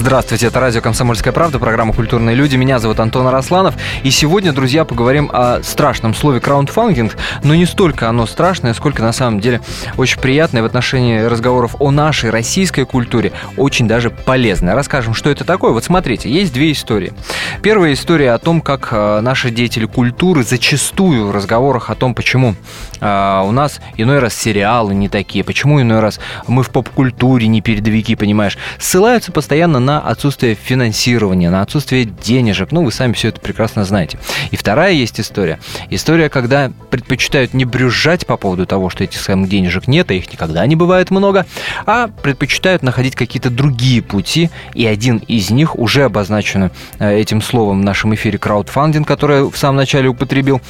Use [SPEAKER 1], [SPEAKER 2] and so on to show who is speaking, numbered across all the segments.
[SPEAKER 1] Здравствуйте, это радио «Комсомольская правда», программа «Культурные люди». Меня зовут Антон Арасланов. И сегодня, друзья, поговорим о страшном слове «краундфандинг». Но не столько оно страшное, сколько на самом деле очень приятное в отношении разговоров о нашей российской культуре. Очень даже полезное. Расскажем, что это такое. Вот смотрите, есть две истории. Первая история о том, как э, наши деятели культуры зачастую в разговорах о том, почему э, у нас иной раз сериалы не такие, почему иной раз мы в поп-культуре не передовики, понимаешь, ссылаются постоянно на отсутствие финансирования, на отсутствие денежек. Ну, вы сами все это прекрасно знаете. И вторая есть история. История, когда предпочитают не брюзжать по поводу того, что этих самых денежек нет, а их никогда не бывает много, а предпочитают находить какие-то другие пути, и один из них уже обозначен э, этим словом в нашем эфире краудфандинг, который в самом начале употребил.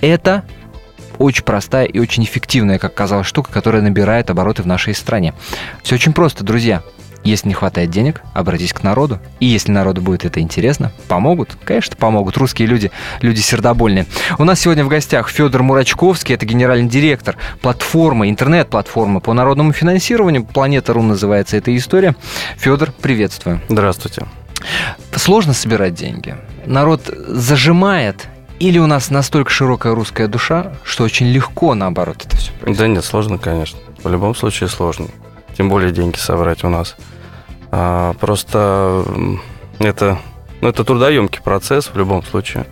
[SPEAKER 1] Это очень простая и очень эффективная, как казалось, штука, которая набирает обороты в нашей стране. Все очень просто, друзья. Если не хватает денег, обратись к народу. И если народу будет это интересно, помогут? Конечно, помогут. Русские люди, люди сердобольные. У нас сегодня в гостях Федор Мурачковский, это генеральный директор платформы, интернет-платформы по народному финансированию. Планета.ру называется эта история. Федор, приветствую.
[SPEAKER 2] Здравствуйте.
[SPEAKER 1] Сложно собирать деньги. Народ зажимает или у нас настолько широкая русская душа, что очень легко, наоборот, это все
[SPEAKER 2] происходит? Да нет, сложно, конечно. В любом случае сложно. Тем более деньги собрать у нас. А, просто это, ну, это трудоемкий процесс в любом случае.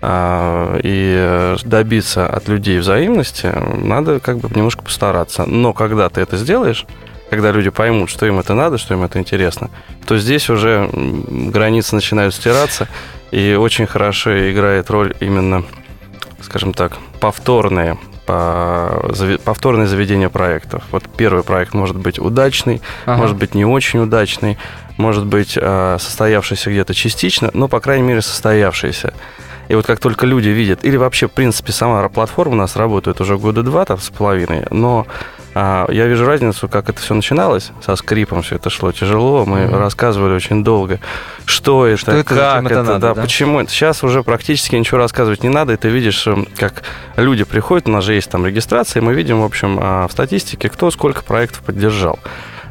[SPEAKER 2] А, и добиться от людей взаимности надо как бы немножко постараться. Но когда ты это сделаешь, когда люди поймут, что им это надо, что им это интересно, то здесь уже границы начинают стираться, и очень хорошо играет роль именно, скажем так, повторные повторное заведение проектов. Вот первый проект может быть удачный, ага. может быть не очень удачный, может быть а, состоявшийся где-то частично, но, по крайней мере, состоявшийся. И вот как только люди видят, или вообще, в принципе, сама платформа у нас работает уже года два там, с половиной, но а, я вижу разницу, как это все начиналось. Со скрипом все это шло тяжело. Мы mm-hmm. рассказывали очень долго, что это, что это как это, надо, да, да, почему. Сейчас уже практически ничего рассказывать не надо. И ты видишь, эм, как люди приходят, у нас же есть там регистрация, и мы видим, в общем, а, в статистике, кто сколько проектов поддержал.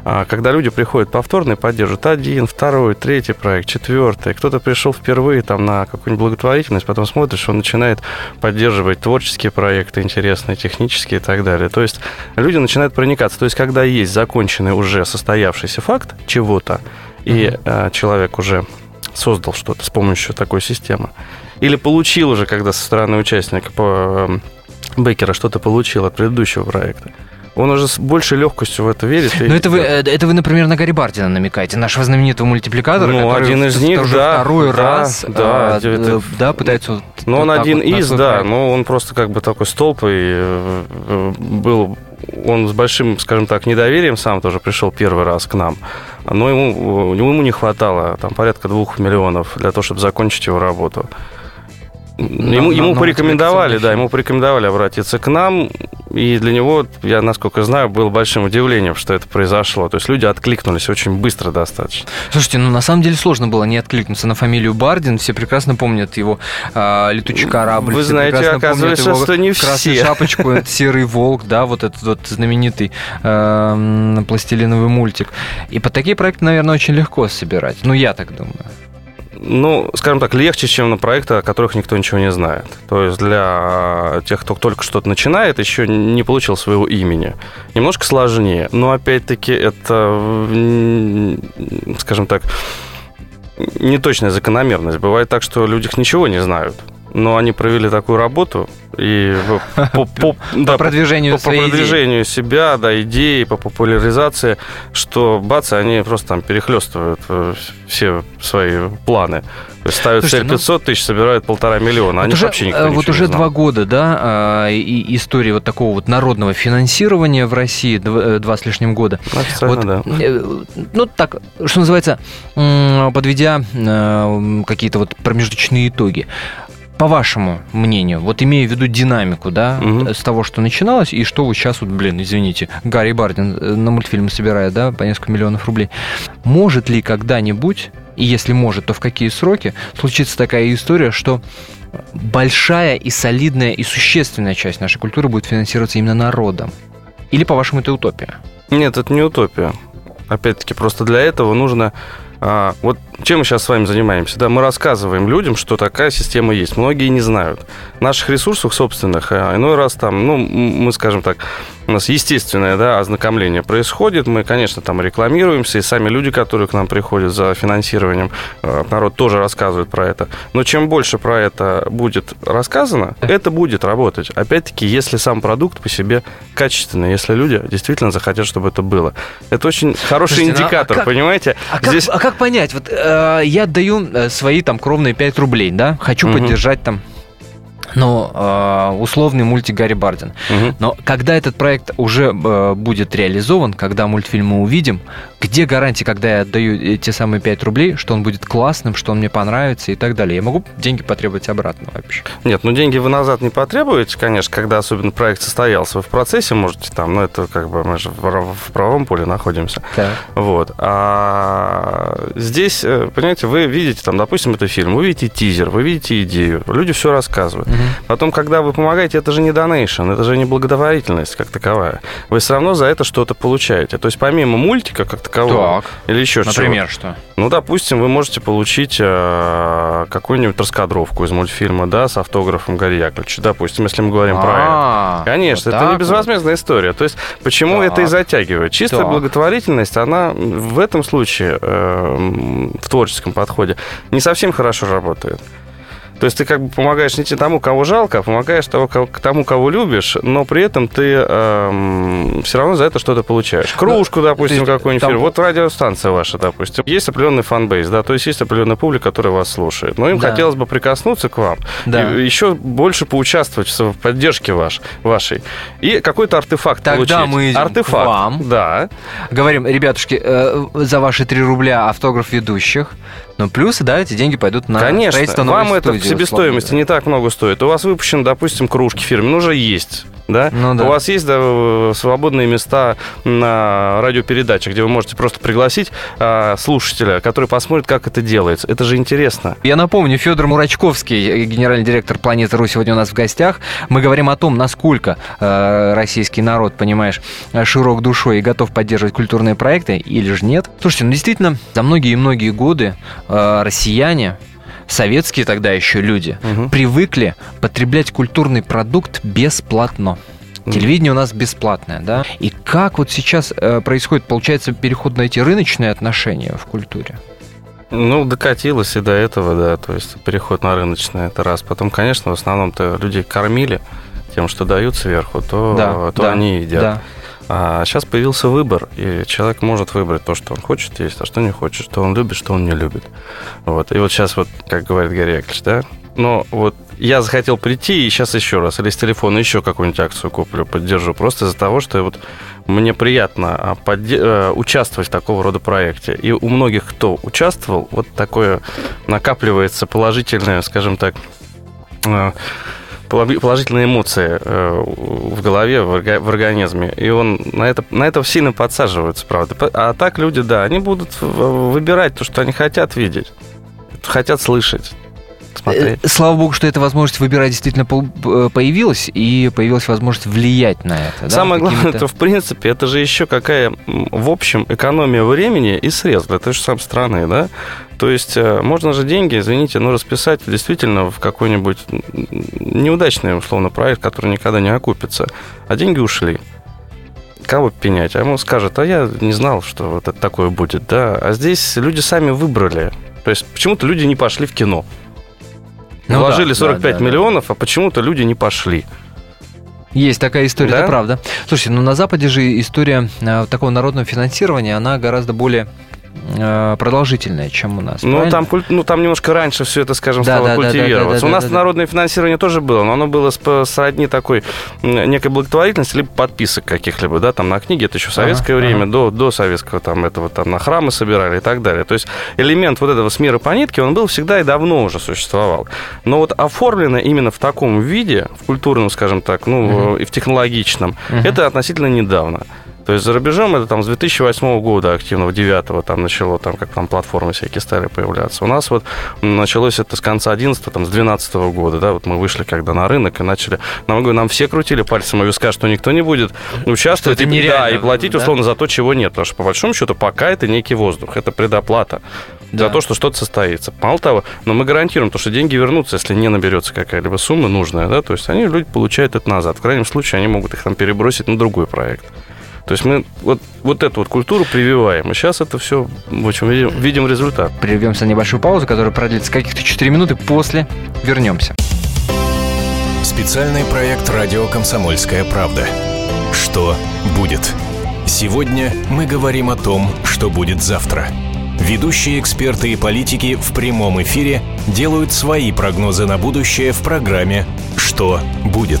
[SPEAKER 2] А когда люди приходят повторно и поддерживают один, второй, третий проект, четвертый, кто-то пришел впервые там на какую-нибудь благотворительность, потом смотришь, он начинает поддерживать творческие проекты интересные, технические и так далее. То есть люди начинают проникаться. То есть когда есть законченный уже состоявшийся факт чего-то, и uh-huh. человек уже создал что-то с помощью такой системы, или получил уже, когда со стороны участника по эм, Бейкера что-то получил от предыдущего проекта, он уже с большей легкостью в это верит.
[SPEAKER 1] Но это вы, э, это вы, например, на Гарри Бардина намекаете, нашего знаменитого мультипликатора,
[SPEAKER 2] ну, который один из них,
[SPEAKER 1] уже
[SPEAKER 2] да,
[SPEAKER 1] второй
[SPEAKER 2] да,
[SPEAKER 1] раз
[SPEAKER 2] да, а,
[SPEAKER 1] это, да, пытается...
[SPEAKER 2] Ну, он один вот из, да, проект. но он просто как бы такой столб и э, был он с большим, скажем так, недоверием сам тоже пришел первый раз к нам, но ему, ему не хватало там порядка двух миллионов для того, чтобы закончить его работу. Ему, ему порекомендовали, да, ему порекомендовали обратиться к нам, и для него, я насколько знаю, было большим удивлением, что это произошло. То есть люди откликнулись очень быстро достаточно.
[SPEAKER 1] Слушайте, ну на самом деле сложно было не откликнуться на фамилию Бардин. Все прекрасно помнят его э, летучий корабль.
[SPEAKER 2] Вы знаете, оказывается,
[SPEAKER 1] его
[SPEAKER 2] что не все.
[SPEAKER 1] шапочку, серый волк, да, вот этот вот знаменитый э, пластилиновый мультик. И под такие проекты, наверное, очень легко собирать. Ну, я так думаю
[SPEAKER 2] ну, скажем так, легче, чем на проекты, о которых никто ничего не знает. То есть для тех, кто только что-то начинает, еще не получил своего имени. Немножко сложнее, но опять-таки это, скажем так, неточная закономерность. Бывает так, что люди ничего не знают но они провели такую работу и
[SPEAKER 1] по, по, да, по продвижению,
[SPEAKER 2] по, по продвижению идеи. себя, да, идеи, по популяризации, что бац, они просто там перехлестывают э, все свои планы. То есть ставят Слушайте, цель 500 ну, тысяч, собирают полтора миллиона. Они уже, вообще никто
[SPEAKER 1] Вот уже два года, да, а, и история вот такого вот народного финансирования в России, два, э, два с лишним года.
[SPEAKER 2] Официально, вот, да.
[SPEAKER 1] Э, ну, так, что называется, подведя какие-то вот промежуточные итоги по вашему мнению, вот имея в виду динамику, да, угу. с того, что начиналось, и что вы сейчас, вот, блин, извините, Гарри Бардин э, на мультфильмы собирает, да, по несколько миллионов рублей, может ли когда-нибудь и если может, то в какие сроки, случится такая история, что большая и солидная и существенная часть нашей культуры будет финансироваться именно народом? Или, по-вашему, это утопия?
[SPEAKER 2] Нет, это не утопия. Опять-таки, просто для этого нужно а, вот чем мы сейчас с вами занимаемся? Да, мы рассказываем людям, что такая система есть. Многие не знают. Наших ресурсов собственных, а иной раз там, ну, мы скажем так, у нас естественное да, ознакомление происходит. Мы, конечно, там рекламируемся, и сами люди, которые к нам приходят за финансированием, а, народ тоже рассказывает про это. Но чем больше про это будет рассказано, это будет работать. Опять-таки, если сам продукт по себе качественный, если люди действительно захотят, чтобы это было. Это очень хороший
[SPEAKER 1] Слушайте, ну, а
[SPEAKER 2] индикатор,
[SPEAKER 1] как-
[SPEAKER 2] понимаете?
[SPEAKER 1] А как,
[SPEAKER 2] Здесь
[SPEAKER 1] а как понять? Вот э, я отдаю э, свои там кровные 5 рублей, да? Хочу
[SPEAKER 2] Мгм.
[SPEAKER 1] поддержать там, ну, э, условный мультик Гарри Бардин.
[SPEAKER 2] Мгм.
[SPEAKER 1] Но когда этот проект уже э, будет реализован, когда мультфильм мы увидим, где гарантия, когда я отдаю те самые 5 рублей, что он будет классным, что он мне понравится и так далее? Я могу деньги потребовать обратно вообще?
[SPEAKER 2] Нет, ну деньги вы назад не потребуете, конечно, когда особенно проект состоялся. Вы в процессе можете там, ну это как бы мы же в, прав- в правом поле находимся. Вот. А здесь, э, понимаете, вы видите там, допустим, это фильм, вы видите тизер, вы видите идею, люди все рассказывают.
[SPEAKER 1] Мгм.
[SPEAKER 2] Потом, когда вы помогаете, это же не донейшн, это же не благодарительность как таковая. Вы все равно за это что-то получаете. То есть помимо мультика как такового
[SPEAKER 1] Так,
[SPEAKER 2] или еще чего-то,
[SPEAKER 1] например, что?
[SPEAKER 2] ну, допустим, вы можете получить э, какую-нибудь раскадровку из мультфильма, да, с автографом Гарри Яковлевича, допустим, если мы говорим про это.
[SPEAKER 1] А,
[SPEAKER 2] Конечно,
[SPEAKER 1] вот
[SPEAKER 2] это не
[SPEAKER 1] так вот.
[SPEAKER 2] безвозмездная история. То есть, почему
[SPEAKER 1] Так.
[SPEAKER 2] это и затягивает? Чистая
[SPEAKER 1] Так.
[SPEAKER 2] благотворительность, она в этом случае, э, в творческом подходе, не совсем хорошо работает. То есть ты как бы помогаешь не тому, кого жалко, а помогаешь того, кого- тому, кого любишь, но при этом ты все равно за это что-то получаешь. Кружку, допустим,
[SPEAKER 1] Ну, то есть
[SPEAKER 2] какую-нибудь.
[SPEAKER 1] там-.
[SPEAKER 2] Вот радиостанция ваша, допустим. Есть определенный фанбейс, да, то есть есть определенная публика, которая вас слушает. Но им
[SPEAKER 1] Да.
[SPEAKER 2] хотелось бы прикоснуться к вам,
[SPEAKER 1] Да.
[SPEAKER 2] и еще больше поучаствовать в поддержке ваш, вашей. И какой-то артефакт
[SPEAKER 1] Тогда
[SPEAKER 2] получить.
[SPEAKER 1] мы идем
[SPEAKER 2] артефакт,
[SPEAKER 1] к вам.
[SPEAKER 2] да.
[SPEAKER 1] Говорим, ребятушки, э, за ваши 3 рубля автограф ведущих. Но плюс, да, эти деньги пойдут на
[SPEAKER 2] Конечно,
[SPEAKER 1] строительство новой
[SPEAKER 2] вам это в
[SPEAKER 1] студии,
[SPEAKER 2] себестоимости не так много стоит. У вас выпущены, допустим, кружки фирме, ну уже есть. Да?
[SPEAKER 1] Ну да.
[SPEAKER 2] У вас есть да, свободные места на радиопередачах, где вы можете просто пригласить а, слушателя, который посмотрит, как это делается. Это же интересно.
[SPEAKER 1] Я напомню, Федор Мурачковский, э, генеральный директор «Планеты Ру» сегодня у нас в гостях. Мы говорим о том, насколько э, российский народ, понимаешь, э, широк душой и готов поддерживать культурные проекты, или же нет. Слушайте, ну действительно, за многие и многие годы э, россияне, советские тогда еще люди,
[SPEAKER 2] Мгм.
[SPEAKER 1] привыкли потреблять культурный продукт бесплатно. Телевидение у нас бесплатное, да? И как вот сейчас э, происходит, получается, переход на эти рыночные отношения в культуре?
[SPEAKER 2] Ну, докатилось и до этого, да, то есть переход на рыночное, это раз. Потом, конечно, в основном-то людей кормили тем, что дают сверху, то,
[SPEAKER 1] Да,
[SPEAKER 2] то
[SPEAKER 1] да,
[SPEAKER 2] они едят.
[SPEAKER 1] Да.
[SPEAKER 2] А сейчас появился выбор, и человек может выбрать то, что он хочет есть, а что не хочет, что он любит, что он не любит. Вот. И вот сейчас вот, как говорит Гарри Яковлевич, да, но вот я захотел прийти, и сейчас еще раз, или с телефона еще какую-нибудь акцию куплю, поддержу, просто из-за того, что вот мне приятно а, подде- э, участвовать в такого рода проекте. И у многих, кто участвовал, вот такое накапливается положительное, скажем так, э, положительные эмоции э, в голове, в орга- в организме. И он на это, на это сильно подсаживается, правда. А так люди, да, они будут выбирать то, что они хотят видеть, хотят слышать, смотреть.
[SPEAKER 1] Э, Слава богу, что эта возможность выбирать действительно по- появилась, и появилась возможность влиять на это. да,
[SPEAKER 2] Самое главное,
[SPEAKER 1] какими-то-
[SPEAKER 2] это в принципе, это же еще какая, в общем, экономия времени и средств для той же самой страны, да? То есть э, можно же деньги, извините, ну, расписать действительно в какой-нибудь неудачный, условно, проект, который никогда не окупится, а деньги ушли. Кого пенять? А ему скажут, а я не знал, что вот это такое будет, да? А здесь люди сами выбрали. То есть почему-то люди не пошли в кино.
[SPEAKER 1] Ну
[SPEAKER 2] Вложили
[SPEAKER 1] да,
[SPEAKER 2] 45
[SPEAKER 1] да, да, да.
[SPEAKER 2] миллионов, а почему-то люди не пошли.
[SPEAKER 1] Есть такая история,
[SPEAKER 2] Да?
[SPEAKER 1] это правда. Слушайте, ну на Западе же история э, такого народного финансирования, она гораздо более э, продолжительная, чем у нас.
[SPEAKER 2] Ну
[SPEAKER 1] правильно?
[SPEAKER 2] там, куль- ну, там немножко раньше все это, скажем,
[SPEAKER 1] Да,
[SPEAKER 2] стало
[SPEAKER 1] да, да, да,
[SPEAKER 2] культивироваться.
[SPEAKER 1] да, да,
[SPEAKER 2] У нас
[SPEAKER 1] да, да.
[SPEAKER 2] народное финансирование тоже было, но оно было сродни такой некой благотворительности, либо подписок каких-либо, да, там на книги, это еще советское
[SPEAKER 1] Ага,
[SPEAKER 2] время,
[SPEAKER 1] ага.
[SPEAKER 2] до, до советского там этого, там на храмы собирали и так далее. То есть элемент вот этого с мира по нитке, он был всегда и давно уже существовал. Но вот оформлено именно в таком виде, в культурном, скажем так, ну,
[SPEAKER 1] Мгм.
[SPEAKER 2] и в технологичном,
[SPEAKER 1] Мгм.
[SPEAKER 2] это относительно недавно. То есть за рубежом это там с 2008 года активного 9 там начало, там как там платформы всякие стали появляться. У нас вот началось это с конца 11 там с 12 года, да, вот мы вышли когда на рынок и начали, нам, нам все крутили пальцем и виска, что никто не будет участвовать
[SPEAKER 1] это
[SPEAKER 2] и, да, и платить да? условно за то, чего нет, потому что по большому счету пока это некий воздух, это предоплата да. за то, что что-то состоится. Мало того, но мы гарантируем то, что деньги вернутся, если не наберется какая-либо сумма нужная, да, то есть они люди получают это назад. В крайнем случае они могут их там перебросить на другой проект. То есть мы вот, вот эту вот культуру прививаем. И сейчас это все, в общем, видим, видим результат.
[SPEAKER 1] Прервемся на небольшую паузу, которая продлится каких-то 4 минуты. После вернемся.
[SPEAKER 3] Специальный проект «Радио Комсомольская правда». Что будет? Сегодня мы говорим о том, что будет завтра. Ведущие эксперты и политики в прямом эфире делают свои прогнозы на будущее в программе «Что будет?».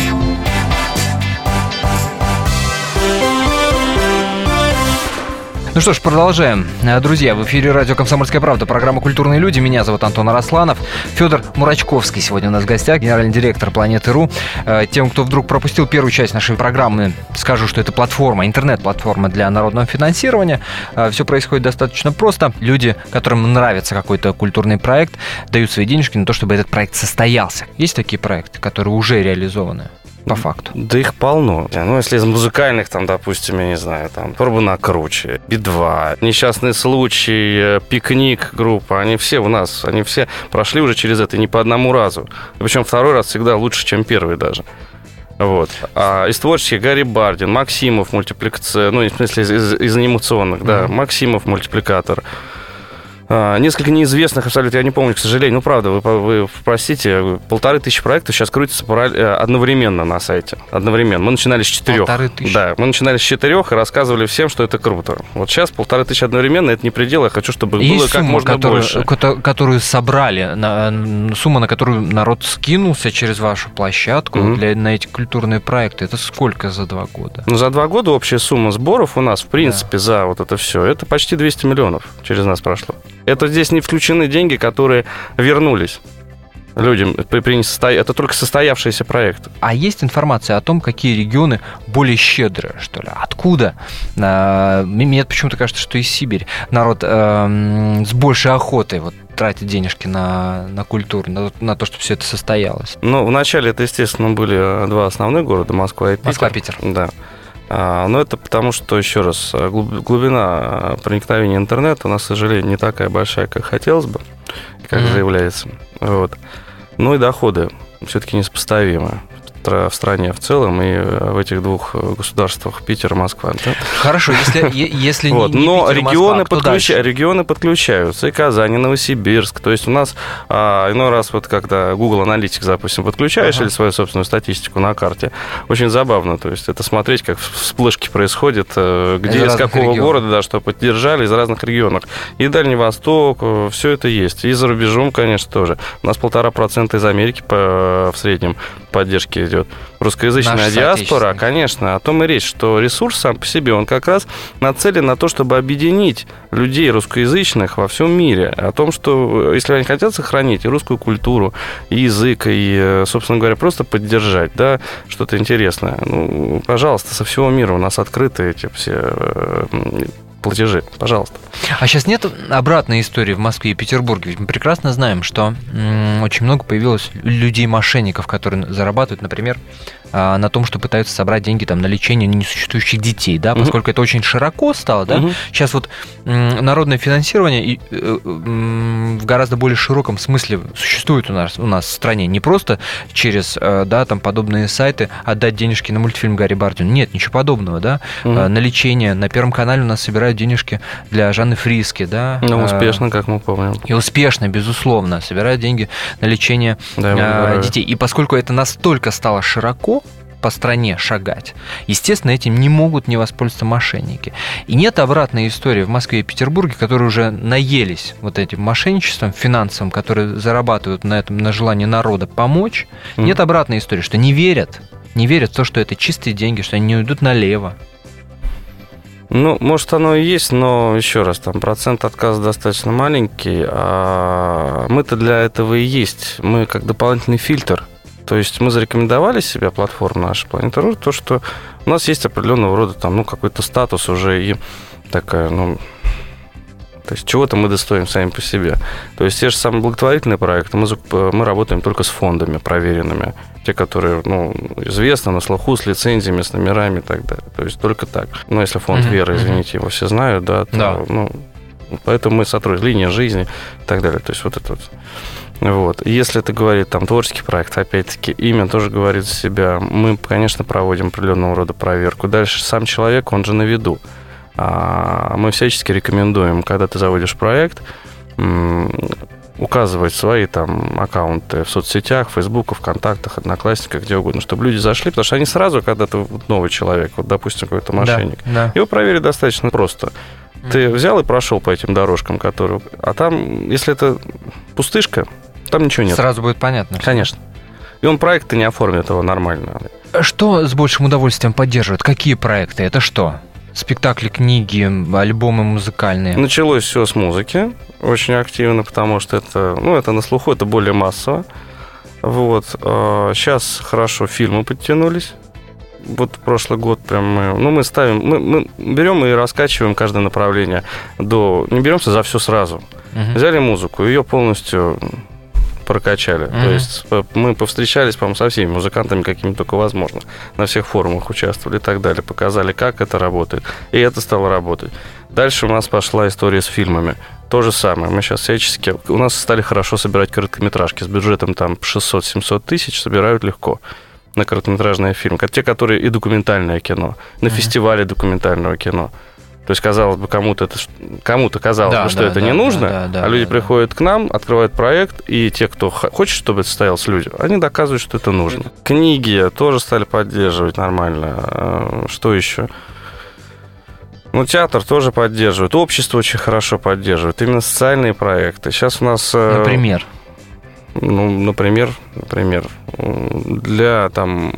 [SPEAKER 1] Ну что ж, продолжаем. Э, друзья, в эфире радио «Комсомольская правда», программа «Культурные люди». Меня зовут Антон Арасланов. Федор Мурачковский сегодня у нас в гостях, генеральный директор «Планеты.ру». Э, тем, кто вдруг пропустил первую часть нашей программы, скажу, что это платформа, интернет-платформа для народного финансирования. Э, Все происходит достаточно просто. Люди, которым нравится какой-то культурный проект, дают свои денежки на то, чтобы этот проект состоялся. Есть такие проекты, которые уже реализованы? По факту?
[SPEAKER 2] Да их полно. Ну, если из музыкальных, там, допустим, я не знаю, там, Проба на круче, Би-2, Несчастный случай, э, Пикник группа, они все у нас, они все прошли уже через это не по одному разу. Причем второй раз всегда лучше, чем первый даже. Вот. А из творческих Гарри Бардин, Максимов мультипликация, ну, в смысле, из, из, из анимационных, да, mm-hmm. Максимов мультипликатор. А, несколько неизвестных абсолютно, я не помню, к сожалению. Ну, правда, вы, вы простите, полторы тысячи проектов сейчас крутятся э, одновременно на сайте. Одновременно. Мы начинали с четырех.
[SPEAKER 1] Полторы тысячи?
[SPEAKER 2] Да, мы начинали с четырех и рассказывали всем, что это круто. Вот сейчас полторы тысячи одновременно, это не предел, я хочу, чтобы
[SPEAKER 1] Есть
[SPEAKER 2] было
[SPEAKER 1] сумма,
[SPEAKER 2] как можно
[SPEAKER 1] которую,
[SPEAKER 2] больше.
[SPEAKER 1] Которую собрали, на, сумма, на которую народ скинулся через вашу площадку mm-hmm. для, на эти культурные проекты. Это сколько за два года?
[SPEAKER 2] Ну, за два года общая сумма сборов у нас, в принципе, да. за вот это все, это почти 200 миллионов через нас прошло. Это здесь не включены деньги, которые вернулись людям. Это только состоявшиеся проекты.
[SPEAKER 1] А есть информация о том, какие регионы более щедрые, что ли? Откуда? А, мне почему-то кажется, что из Сибири народ э, с большей охотой вот тратит денежки на, на культуру, на, на то, чтобы все это состоялось.
[SPEAKER 2] Ну, вначале это, естественно, были два основных города, Москва и Питер.
[SPEAKER 1] Москва, Питер.
[SPEAKER 2] Да. А, но это потому, что, еще раз, глубина проникновения интернета у нас, к сожалению, не такая большая, как хотелось бы, как mm-hmm. заявляется. Вот. Ну и доходы все-таки несопоставимы в стране в целом и э, в этих двух э, государствах Питер Москва. Да?
[SPEAKER 1] Хорошо, если, если вот.
[SPEAKER 2] не, Но Питер, регионы, Москва, подключ... регионы подключаются, и Казань, и Новосибирск. То есть у нас а, иной раз, вот когда Google Analytics, допустим, подключаешь ага. или свою собственную статистику на карте, очень забавно. То есть это смотреть, как вспышки происходят, э, где, из, из какого регионов. города, да, что поддержали, из разных регионов. И Дальний Восток, все это есть. И за рубежом, конечно, тоже. У нас полтора процента из Америки по, в среднем поддержки идет. Русскоязычная Наш диаспора, конечно, о том и речь, что ресурс сам по себе, он как раз нацелен на то, чтобы объединить людей русскоязычных во всем мире. О том, что если они хотят сохранить и русскую культуру, и язык, и, собственно говоря, просто поддержать, да, что-то интересное, ну, пожалуйста, со всего мира у нас открыты эти все э, платежи, пожалуйста.
[SPEAKER 1] А сейчас нет обратной истории в Москве и Петербурге? Ведь мы прекрасно знаем, что очень много появилось людей-мошенников, которые зарабатывают, например, а, на том, что пытаются собрать деньги там, на лечение несуществующих детей, да, поскольку угу. это очень широко стало, да. Угу. Сейчас вот народное финансирование и, э, в гораздо более широком смысле существует у нас, у нас в стране. Не просто через э, да, там, подобные сайты отдать денежки на мультфильм Гарри Бардин. Нет, ничего подобного, да. Угу. На лечение. На Первом канале у нас собирают денежки для Жанны Фриски, да.
[SPEAKER 2] Ну, успешно, как мы помним.
[SPEAKER 1] И успешно, безусловно, собирают деньги на лечение да, детей. И поскольку это настолько стало широко, по стране шагать. Естественно, этим не могут не воспользоваться мошенники. И нет обратной истории в Москве и Петербурге, которые уже наелись вот этим мошенничеством финансовым, которые зарабатывают на этом, на желании народа помочь. Mm. Нет обратной истории, что не верят, не верят в то, что это чистые деньги, что они не уйдут налево.
[SPEAKER 2] Ну, может, оно и есть, но еще раз, там процент отказа достаточно маленький, а мы-то для этого и есть. Мы как дополнительный фильтр. То есть мы зарекомендовали себя, платформа наша Планета то, что у нас есть определенного рода там, ну, какой-то статус уже и такая, ну, то есть чего-то мы достоим сами по себе. То есть те же самые благотворительные проекты, мы, мы работаем только с фондами проверенными. Те, которые ну, известны, на слуху, с лицензиями, с номерами и так далее. То есть только так. Но если фонд mm-hmm. Вера, извините, его все знают, да, то, да. ну, поэтому мы сотрудничаем, линия жизни и так далее. То есть вот это вот. Вот. Если это говорит там творческий проект, опять-таки, имя тоже говорит за себя. Мы, конечно, проводим определенного рода проверку. Дальше сам человек, он же на виду. А, мы всячески рекомендуем, когда ты заводишь проект, указывать свои там аккаунты в соцсетях, в Фейсбуке, ВКонтактах, Одноклассниках, где угодно, чтобы люди зашли, потому что они сразу, когда ты новый человек, вот, допустим, какой-то мошенник, да, да. его проверить достаточно просто. Ты взял и прошел по этим дорожкам, которые... А там, если это пустышка, там ничего нет.
[SPEAKER 1] Сразу будет понятно.
[SPEAKER 2] Конечно. И он проекты не оформит его нормально.
[SPEAKER 1] Что с большим удовольствием поддерживает? Какие проекты? Это что? спектакли, книги, альбомы музыкальные?
[SPEAKER 2] Началось все с музыки очень активно, потому что это, ну, это на слуху, это более массово. Вот. Сейчас а, хорошо фильмы подтянулись. Вот прошлый год прям мы, ну, мы ставим, мы, мы берем и раскачиваем каждое направление до, не беремся за все сразу. Угу. Взяли музыку, ее полностью прокачали. Mm-hmm. То есть мы повстречались, по-моему, со всеми музыкантами, какими только возможно. На всех форумах участвовали и так далее. Показали, как это работает. И это стало работать. Дальше у нас пошла история с фильмами. То же самое. Мы сейчас всячески... У нас стали хорошо собирать короткометражки. С бюджетом там 600-700 тысяч собирают легко на короткометражные фильмы. Те, которые и документальное кино. На mm-hmm. фестивале документального кино. То есть, казалось бы, кому-то это, кому-то казалось да, бы, что да, это да, не нужно, да, да, а люди да, приходят да. к нам, открывают проект, и те, кто хочет, чтобы это состоялось людям, они доказывают, что это нужно. Книги тоже стали поддерживать нормально. А, что еще? Ну, театр тоже поддерживает. Общество очень хорошо поддерживает. Именно социальные проекты. Сейчас у нас...
[SPEAKER 1] Э, например?
[SPEAKER 2] Ну, например, например, для там,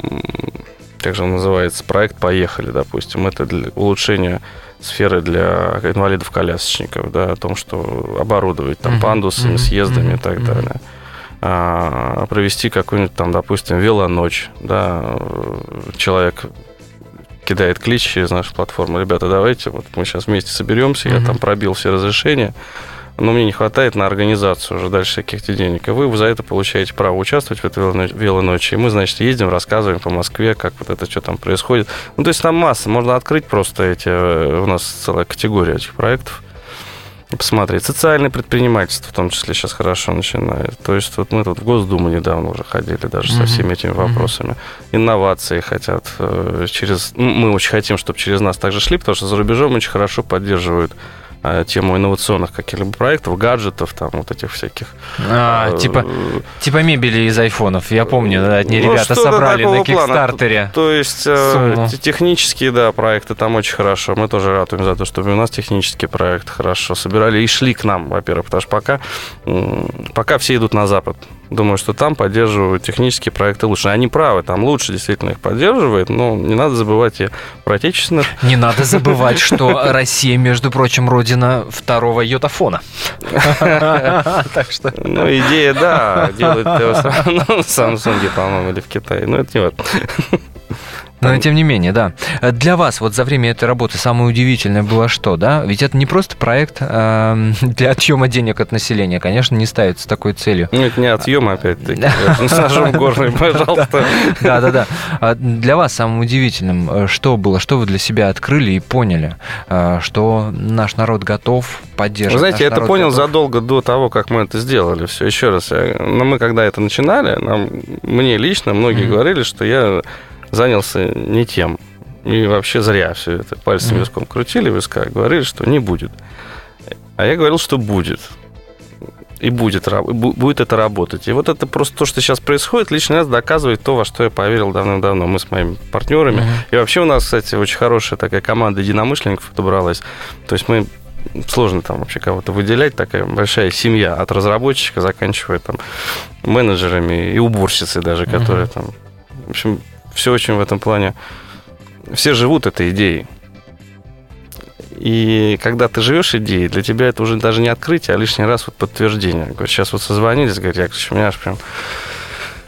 [SPEAKER 2] как же он называется, проект «Поехали», допустим. Это для улучшения сферы для инвалидов-колясочников, да, о том, что оборудовать там пандусами, съездами и так далее. А, провести какую-нибудь там, допустим, велоночь, да, человек кидает клич через нашу платформу, ребята, давайте, вот мы сейчас вместе соберемся, я там пробил все разрешения, но мне не хватает на организацию уже дальше всяких денег. И вы за это получаете право участвовать в этой велоночи. И мы, значит, ездим, рассказываем по Москве, как вот это что там происходит. Ну, то есть там масса, можно открыть просто эти, э, у нас целая категория этих проектов посмотреть. Социальное предпринимательство в том числе сейчас хорошо начинает. То есть вот мы тут в Госдуму недавно уже ходили даже mm-hmm. со всеми этими вопросами. Инновации хотят э, через... Мы очень хотим, чтобы через нас также шли, потому что за рубежом очень хорошо поддерживают тему инновационных каких-либо проектов, гаджетов, там вот этих всяких.
[SPEAKER 1] А, э, типа, типа мебели из айфонов. Я помню, одни ну, ребята собрали на Кикстартере.
[SPEAKER 2] То, то есть э, технические, да, проекты там очень хорошо. Мы тоже ратуем за то, чтобы у нас технические проекты хорошо собирали и шли к нам, во-первых, потому что пока, пока все идут на Запад. Думаю, что там поддерживают технические проекты лучше. Они правы, там лучше действительно их поддерживает, но не надо забывать и про отечественных.
[SPEAKER 1] Не надо забывать, что Россия, между прочим, родина второго йотафона.
[SPEAKER 2] Так что... Ну, идея, да, делают в Samsung, по-моему, или в Китае. Но это не важно.
[SPEAKER 1] Но тем не менее, да. Для вас вот за время этой работы самое удивительное было что, да? Ведь это не просто проект э, для отъема денег от населения, конечно, не ставится такой целью.
[SPEAKER 2] Нет, не отъем опять-таки. С ножом горный, пожалуйста.
[SPEAKER 1] Да, да, да. А для вас самым удивительным э, что было? Что вы для себя открыли и поняли? Э, что наш народ готов поддерживать?
[SPEAKER 2] Вы знаете, я это понял задолго до того, как мы это сделали. Все, еще раз. Но мы когда это начинали, нам, мне лично многие говорили, что я занялся не тем. И вообще зря все это. Пальцем виском крутили виска, говорили, что не будет. А я говорил, что будет. и будет, будет это работать. И вот это просто то, что сейчас происходит, лишний раз доказывает то, во что я поверил давным-давно. Мы с моими партнерами. Uh-huh. И вообще у нас, кстати, очень хорошая такая команда единомышленников подобралась. То есть мы сложно там вообще кого-то выделять, такая большая семья от разработчика, заканчивая там менеджерами и уборщицы даже, которые uh-huh. там... В общем, все очень в этом плане... Все живут этой идеей. И когда ты живешь идеей, для тебя это уже даже не открытие, а лишний раз вот подтверждение. Говорят, сейчас вот созвонились, говорят, Яковлевич, у меня аж прям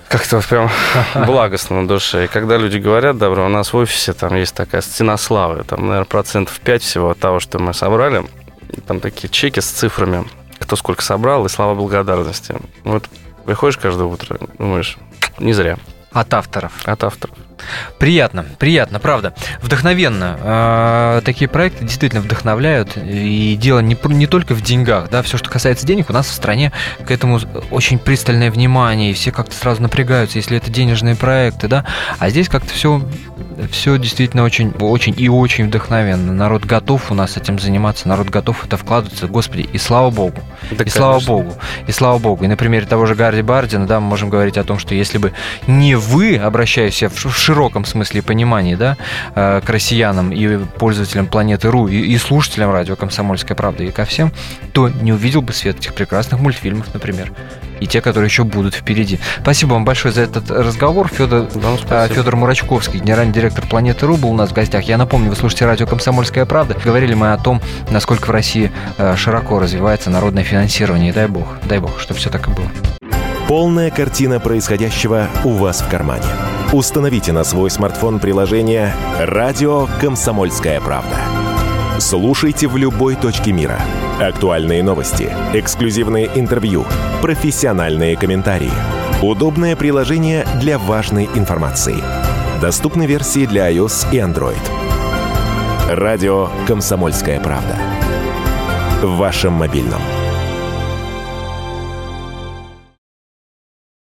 [SPEAKER 2] как-то прям благостно на душе. И когда люди говорят, добро, у нас в офисе там есть такая стена славы, там, наверное, процентов 5 всего от того, что мы собрали, там такие чеки с цифрами, кто сколько собрал, и слова благодарности. Вот приходишь каждое утро, думаешь, не зря.
[SPEAKER 1] От авторов.
[SPEAKER 2] От авторов.
[SPEAKER 1] Приятно, приятно, правда. Вдохновенно. Э, такие проекты действительно вдохновляют. И дело не, не только в деньгах. Да, все, что касается денег, у нас в стране к этому очень пристальное внимание. И все как-то сразу напрягаются, если это денежные проекты. Да? А здесь как-то все все действительно очень, очень и очень вдохновенно. Народ готов у нас этим заниматься, народ готов это вкладываться. Господи, и слава богу. Да, и конечно. слава богу. И слава богу. И на примере того же Гарри Бардина, да, мы можем говорить о том, что если бы не вы, обращаясь в широком смысле понимания, да, э, к россиянам и пользователям планеты РУ, и, и слушателям радио «Комсомольская правда» и ко всем, то не увидел бы свет этих прекрасных мультфильмов, например и те, которые еще будут впереди. Спасибо вам большое за этот разговор. Федор, да, Федор Мурачковский, генеральный директор Планеты Ру, был у нас в гостях. Я напомню, вы слушаете радио «Комсомольская правда». Говорили мы о том, насколько в России э, широко развивается народное финансирование. И дай бог, дай бог, чтобы все так и было.
[SPEAKER 4] Полная картина происходящего у вас в кармане. Установите на свой смартфон приложение «Радио Комсомольская правда». Слушайте в любой точке мира. Актуальные новости, эксклюзивные интервью, профессиональные комментарии. Удобное приложение для важной информации. Доступны версии для iOS и Android. Радио «Комсомольская правда». В вашем мобильном.